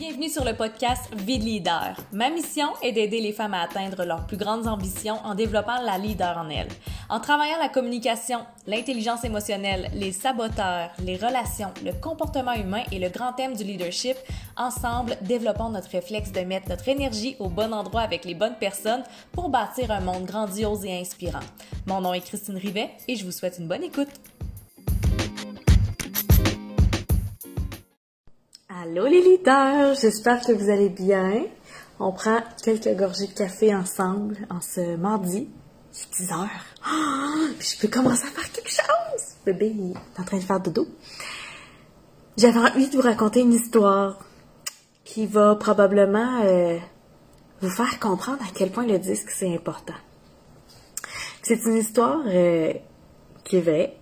Bienvenue sur le podcast Vie de leader. Ma mission est d'aider les femmes à atteindre leurs plus grandes ambitions en développant la leader en elles. En travaillant la communication, l'intelligence émotionnelle, les saboteurs, les relations, le comportement humain et le grand thème du leadership, ensemble, développons notre réflexe de mettre notre énergie au bon endroit avec les bonnes personnes pour bâtir un monde grandiose et inspirant. Mon nom est Christine Rivet et je vous souhaite une bonne écoute. Allô les leaders, j'espère que vous allez bien. On prend quelques gorgées de café ensemble en ce mardi. Il 10 heures. Oh, je peux commencer à faire quelque chose. Bébé est en train de faire dodo. J'avais envie de vous raconter une histoire qui va probablement euh, vous faire comprendre à quel point le disque c'est important. C'est une histoire euh, qui est vraie,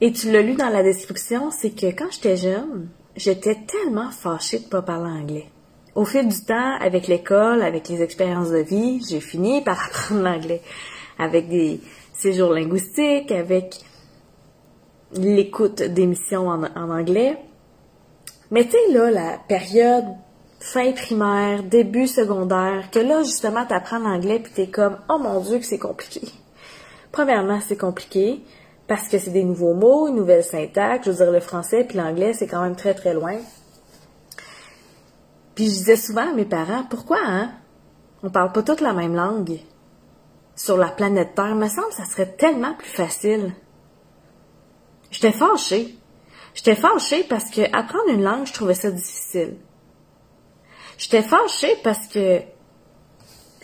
et tu l'as lu dans la description, c'est que quand j'étais jeune, j'étais tellement fâchée de pas parler anglais. Au fil du temps, avec l'école, avec les expériences de vie, j'ai fini par apprendre l'anglais. Avec des séjours linguistiques, avec l'écoute d'émissions en, en anglais. Mais tu sais, là, la période fin primaire, début secondaire, que là, justement, t'apprends l'anglais puis t'es comme, oh mon Dieu, que c'est compliqué. Premièrement, c'est compliqué parce que c'est des nouveaux mots, une nouvelle syntaxe. Je veux dire, le français puis l'anglais, c'est quand même très, très loin. Puis je disais souvent à mes parents, pourquoi, hein? On parle pas toute la même langue. Sur la planète Terre, me semble ça serait tellement plus facile. J'étais fâchée. J'étais fâchée parce que apprendre une langue, je trouvais ça difficile. J'étais fâchée parce que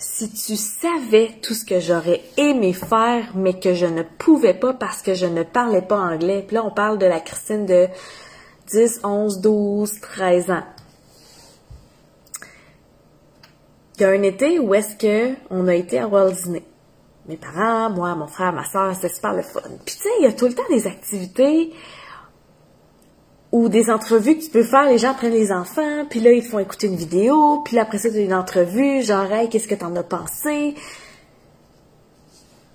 si tu savais tout ce que j'aurais aimé faire, mais que je ne pouvais pas parce que je ne parlais pas anglais. Puis là, on parle de la Christine de 10, 11, 12, 13 ans. Il y a un été où est-ce que on a été à Walt Disney. Mes parents, moi, mon frère, ma soeur, c'était super le fun. Puis tu sais, il y a tout le temps des activités ou des entrevues que tu peux faire, les gens prennent les enfants, puis là, ils font écouter une vidéo, puis là, après ça, tu une entrevue, genre, hey, qu'est-ce que t'en as pensé?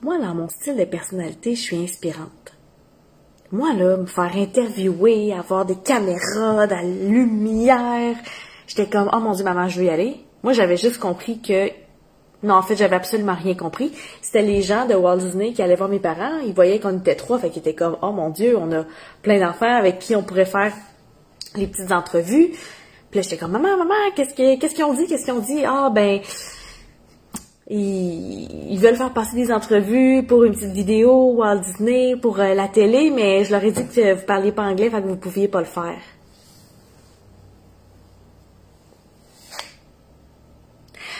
Moi, dans mon style de personnalité, je suis inspirante. Moi, là, me faire interviewer, avoir des caméras, de la lumière, j'étais comme, oh mon dieu, maman, je veux y aller. Moi, j'avais juste compris que non, en fait, j'avais absolument rien compris. C'était les gens de Walt Disney qui allaient voir mes parents. Ils voyaient qu'on était trois, fait qu'ils étaient comme, oh mon Dieu, on a plein d'enfants avec qui on pourrait faire les petites entrevues. Puis là, j'étais comme, maman, maman, qu'est-ce qu'ils ont dit, qu'est-ce qu'ils ont dit? Ah, ben, ils, veulent faire passer des entrevues pour une petite vidéo Walt Disney, pour euh, la télé, mais je leur ai dit que vous parliez pas anglais, fait que vous pouviez pas le faire.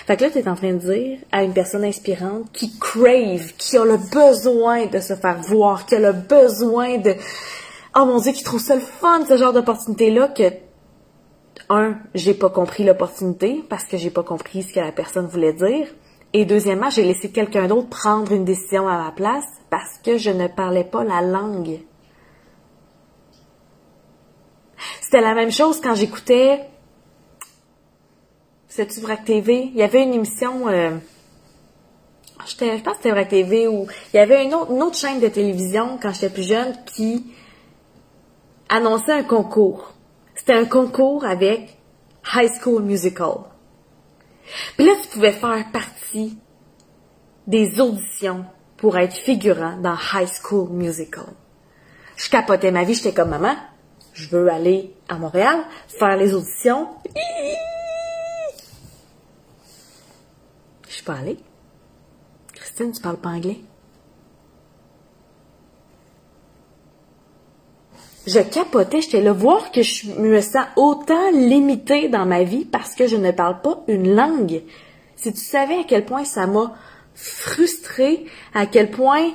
Fait que là, tu es en train de dire à une personne inspirante qui crave, qui a le besoin de se faire voir, qui a le besoin de... Oh mon Dieu, qui trouve ça le fun, ce genre d'opportunité-là, que, un, j'ai pas compris l'opportunité parce que j'ai pas compris ce que la personne voulait dire. Et deuxièmement, j'ai laissé quelqu'un d'autre prendre une décision à ma place parce que je ne parlais pas la langue. C'était la même chose quand j'écoutais c'était Vrac TV. Il y avait une émission, euh, je pense que c'était Vrac TV, où il y avait une autre, chaîne de télévision quand j'étais plus jeune qui annonçait un concours. C'était un concours avec High School Musical. Puis là, tu pouvais faire partie des auditions pour être figurant dans High School Musical. Je capotais ma vie, j'étais comme maman, je veux aller à Montréal, faire les auditions. Pas allée. Christine, tu parles pas anglais? Je capotais, j'étais là voir que je me sens autant limitée dans ma vie parce que je ne parle pas une langue. Si tu savais à quel point ça m'a frustrée, à quel point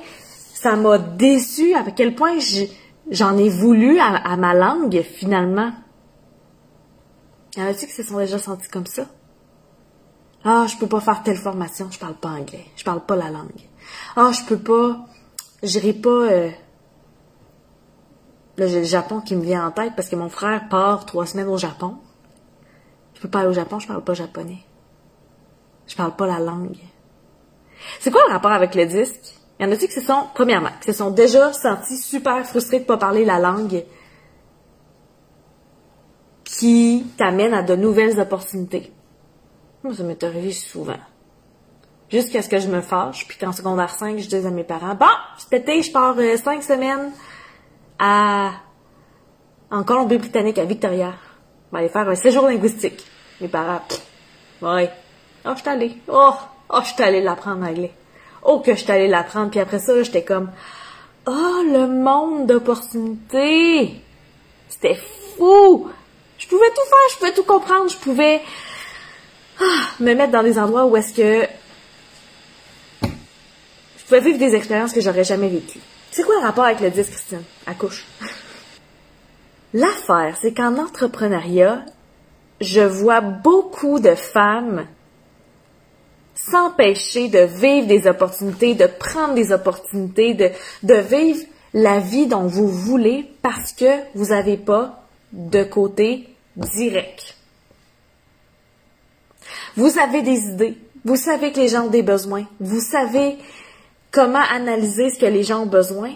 ça m'a déçue, à quel point j'en ai voulu à, ma langue finalement. Y en a-tu qui se sont déjà sentis comme ça? Ah, je peux pas faire telle formation, je parle pas anglais, je parle pas la langue. Ah, je peux pas, j'irai pas. Euh... Là, j'ai le Japon qui me vient en tête parce que mon frère part trois semaines au Japon. Je peux pas aller au Japon, je parle pas japonais. Je parle pas la langue. C'est quoi le rapport avec le disque? Il y en a-tu qui se sont, premièrement, qui se sont déjà sentis super frustrés de pas parler la langue, qui t'amène à de nouvelles opportunités? Moi, ça m'est arrivé souvent. Jusqu'à ce que je me fâche, puis qu'en secondaire 5, je disais à mes parents, bon, cet été, je pars euh, cinq semaines à, en Colombie-Britannique, à Victoria. On va aller faire un séjour linguistique. Mes parents, ouais. Oh, je suis allée. Oh, oh, je suis allée l'apprendre anglais. Oh, que je suis allée l'apprendre. Puis après ça, j'étais comme, oh, le monde d'opportunités. C'était fou. Je pouvais tout faire, je pouvais tout comprendre, je pouvais me mettre dans des endroits où est-ce que je pouvais vivre des expériences que j'aurais jamais vécues. C'est quoi le rapport avec le 10, Christine? À couche. L'affaire, c'est qu'en entrepreneuriat, je vois beaucoup de femmes s'empêcher de vivre des opportunités, de prendre des opportunités, de vivre la vie dont vous voulez parce que vous n'avez pas de côté direct. Vous avez des idées, vous savez que les gens ont des besoins, vous savez comment analyser ce que les gens ont besoin,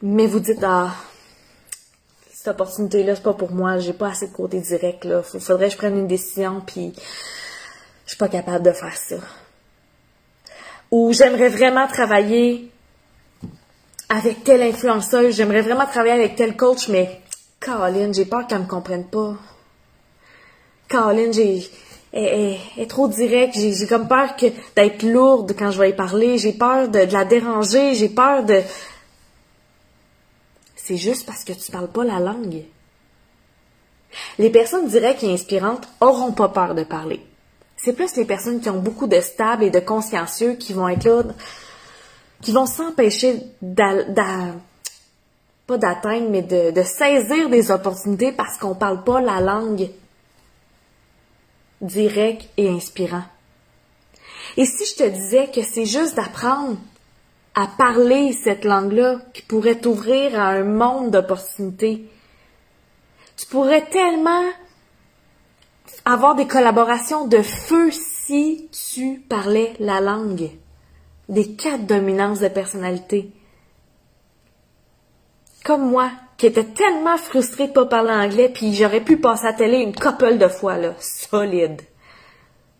mais vous dites, ah, cette opportunité-là, c'est pas pour moi, j'ai pas assez de côté direct, là, faudrait que je prenne une décision, puis je suis pas capable de faire ça. Ou j'aimerais vraiment travailler avec telle influenceuse, j'aimerais vraiment travailler avec tel coach, mais Caroline, j'ai peur qu'elle me comprenne pas. Caroline, j'ai est, est, trop direct. J'ai comme peur que d'être lourde quand je vais y parler. J'ai peur de, de, la déranger. J'ai peur de. C'est juste parce que tu parles pas la langue. Les personnes directes et inspirantes auront pas peur de parler. C'est plus les personnes qui ont beaucoup de stable et de consciencieux qui vont être là, qui vont s'empêcher d'atteindre pas d'atteindre, mais de, de, saisir des opportunités parce qu'on parle pas la langue direct et inspirant. Et si je te disais que c'est juste d'apprendre à parler cette langue-là qui pourrait t'ouvrir à un monde d'opportunités, tu pourrais tellement avoir des collaborations de feu si tu parlais la langue des quatre dominances de personnalité. Comme moi, qui était tellement frustrée de pas parler anglais, puis j'aurais pu passer à la télé une couple de fois, là, solide.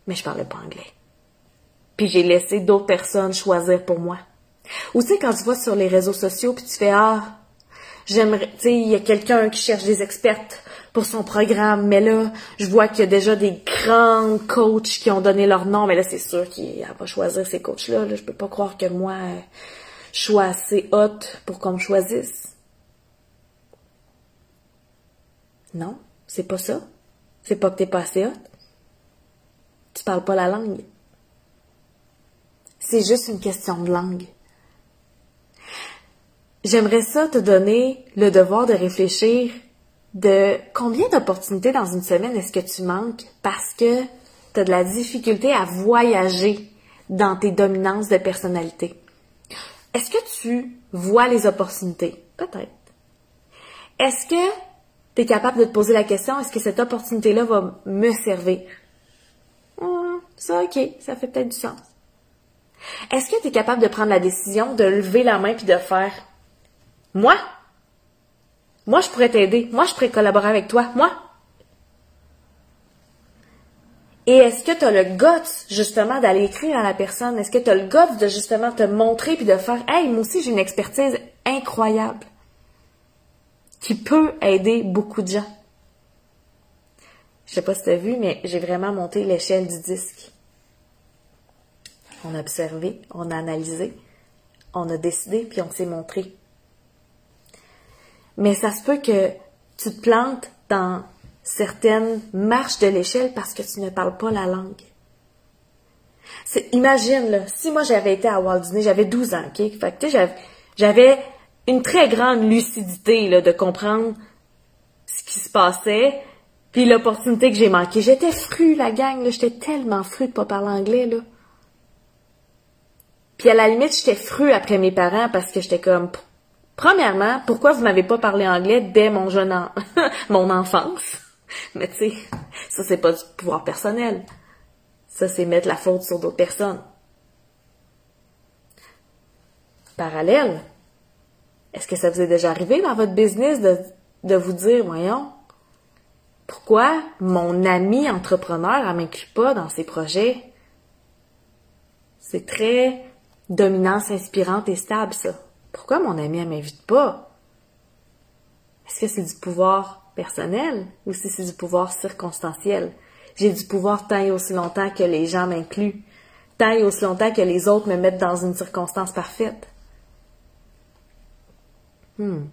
Mais je parlais pas anglais. Puis j'ai laissé d'autres personnes choisir pour moi. Ou tu sais, quand tu vois sur les réseaux sociaux, puis tu fais, ah, j'aimerais, tu sais, il y a quelqu'un qui cherche des expertes pour son programme, mais là, je vois qu'il y a déjà des grands coachs qui ont donné leur nom, mais là, c'est sûr qu'il va choisir ces coachs-là. Là. Je peux pas croire que moi, je sois assez haute pour qu'on me choisisse. Non, c'est pas ça? C'est pas que t'es pas assez hot. Tu parles pas la langue. C'est juste une question de langue. J'aimerais ça te donner le devoir de réfléchir de combien d'opportunités dans une semaine est-ce que tu manques parce que tu as de la difficulté à voyager dans tes dominances de personnalité. Est-ce que tu vois les opportunités? Peut-être. Est-ce que tu es capable de te poser la question, est-ce que cette opportunité-là va me servir? Ah, ça, ok, ça fait peut-être du sens. Est-ce que tu es capable de prendre la décision de lever la main puis de faire Moi? Moi, je pourrais t'aider. Moi, je pourrais collaborer avec toi. Moi? Et est-ce que tu as le guts, justement, d'aller écrire à la personne? Est-ce que tu as le guts de, justement, te montrer puis de faire Hey, moi aussi, j'ai une expertise incroyable qui peut aider beaucoup de gens. Je sais pas si tu as vu, mais j'ai vraiment monté l'échelle du disque. On a observé, on a analysé, on a décidé, puis on s'est montré. Mais ça se peut que tu te plantes dans certaines marches de l'échelle parce que tu ne parles pas la langue. Imagine, là, si moi j'avais été à Walt Disney, j'avais 12 ans, OK? Fait que, j'avais une très grande lucidité là, de comprendre ce qui se passait, puis l'opportunité que j'ai manquée. J'étais fru, la gang, là, j'étais tellement fru de pas parler anglais, là. Puis à la limite, j'étais fru après mes parents parce que j'étais comme, premièrement, pourquoi vous m'avez pas parlé anglais dès mon jeune an... mon enfance? Mais tu sais, ça c'est pas du pouvoir personnel. Ça c'est mettre la faute sur d'autres personnes. Parallèle, est-ce que ça vous est déjà arrivé dans votre business de, de vous dire, voyons, Pourquoi mon ami entrepreneur ne m'inclut pas dans ses projets? C'est très dominance inspirante et stable, ça. Pourquoi mon ami ne m'invite pas? Est-ce que c'est du pouvoir personnel ou si c'est du pouvoir circonstanciel? J'ai du pouvoir tant et aussi longtemps que les gens m'incluent, tant et aussi longtemps que les autres me mettent dans une circonstance parfaite. Hmm.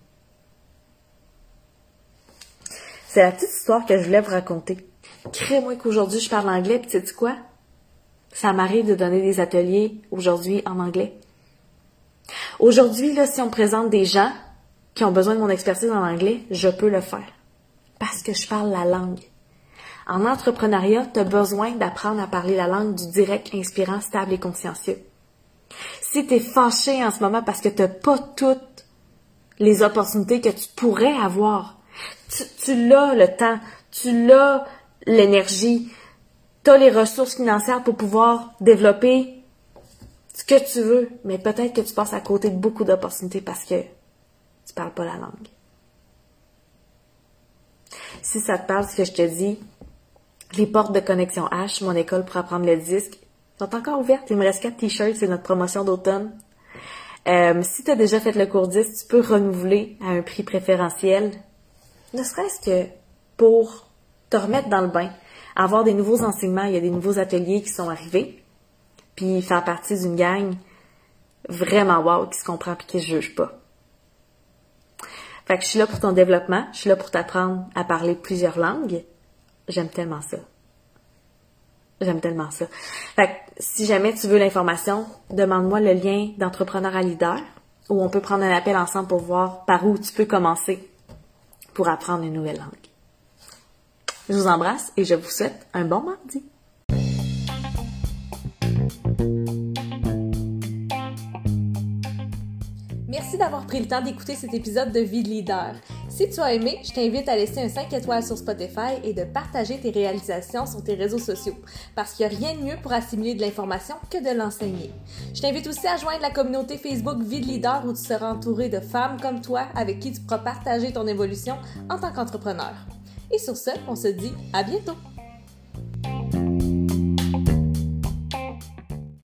C'est la petite histoire que je voulais vous raconter. Crée-moi qu'aujourd'hui je parle anglais, puis sais quoi? Ça m'arrive de donner des ateliers aujourd'hui en anglais. Aujourd'hui, là, si on me présente des gens qui ont besoin de mon expertise en anglais, je peux le faire. Parce que je parle la langue. En entrepreneuriat, tu as besoin d'apprendre à parler la langue du direct, inspirant, stable et consciencieux. Si tu es fâché en ce moment parce que tu n'as pas toutes les opportunités que tu pourrais avoir, tu, l'as le temps, tu l'as l'énergie, tu as les ressources financières pour pouvoir développer ce que tu veux, mais peut-être que tu passes à côté de beaucoup d'opportunités parce que tu parles pas la langue. Si ça te parle, ce que je te dis, les portes de connexion H, mon école pour apprendre le disque, sont encore ouvertes. Il me reste quatre t-shirts, c'est notre promotion d'automne. Euh, si tu as déjà fait le cours 10, tu peux renouveler à un prix préférentiel ne serait-ce que pour te remettre dans le bain, avoir des nouveaux enseignements, il y a des nouveaux ateliers qui sont arrivés, puis faire partie d'une gang vraiment wow, qui se comprend et qui se juge pas. Fait que je suis là pour ton développement, je suis là pour t'apprendre à parler plusieurs langues. J'aime tellement ça. J'aime tellement ça. Fait que si jamais tu veux l'information, demande-moi le lien d'entrepreneur à leader où on peut prendre un appel ensemble pour voir par où tu peux commencer pour apprendre une nouvelle langue. Je vous embrasse et je vous souhaite un bon mardi. D'avoir pris le temps d'écouter cet épisode de Vie de leader. Si tu as aimé, je t'invite à laisser un 5 étoiles sur Spotify et de partager tes réalisations sur tes réseaux sociaux, parce qu'il n'y a rien de mieux pour assimiler de l'information que de l'enseigner. Je t'invite aussi à joindre la communauté Facebook Vie de leader où tu seras entouré de femmes comme toi avec qui tu pourras partager ton évolution en tant qu'entrepreneur. Et sur ce, on se dit à bientôt!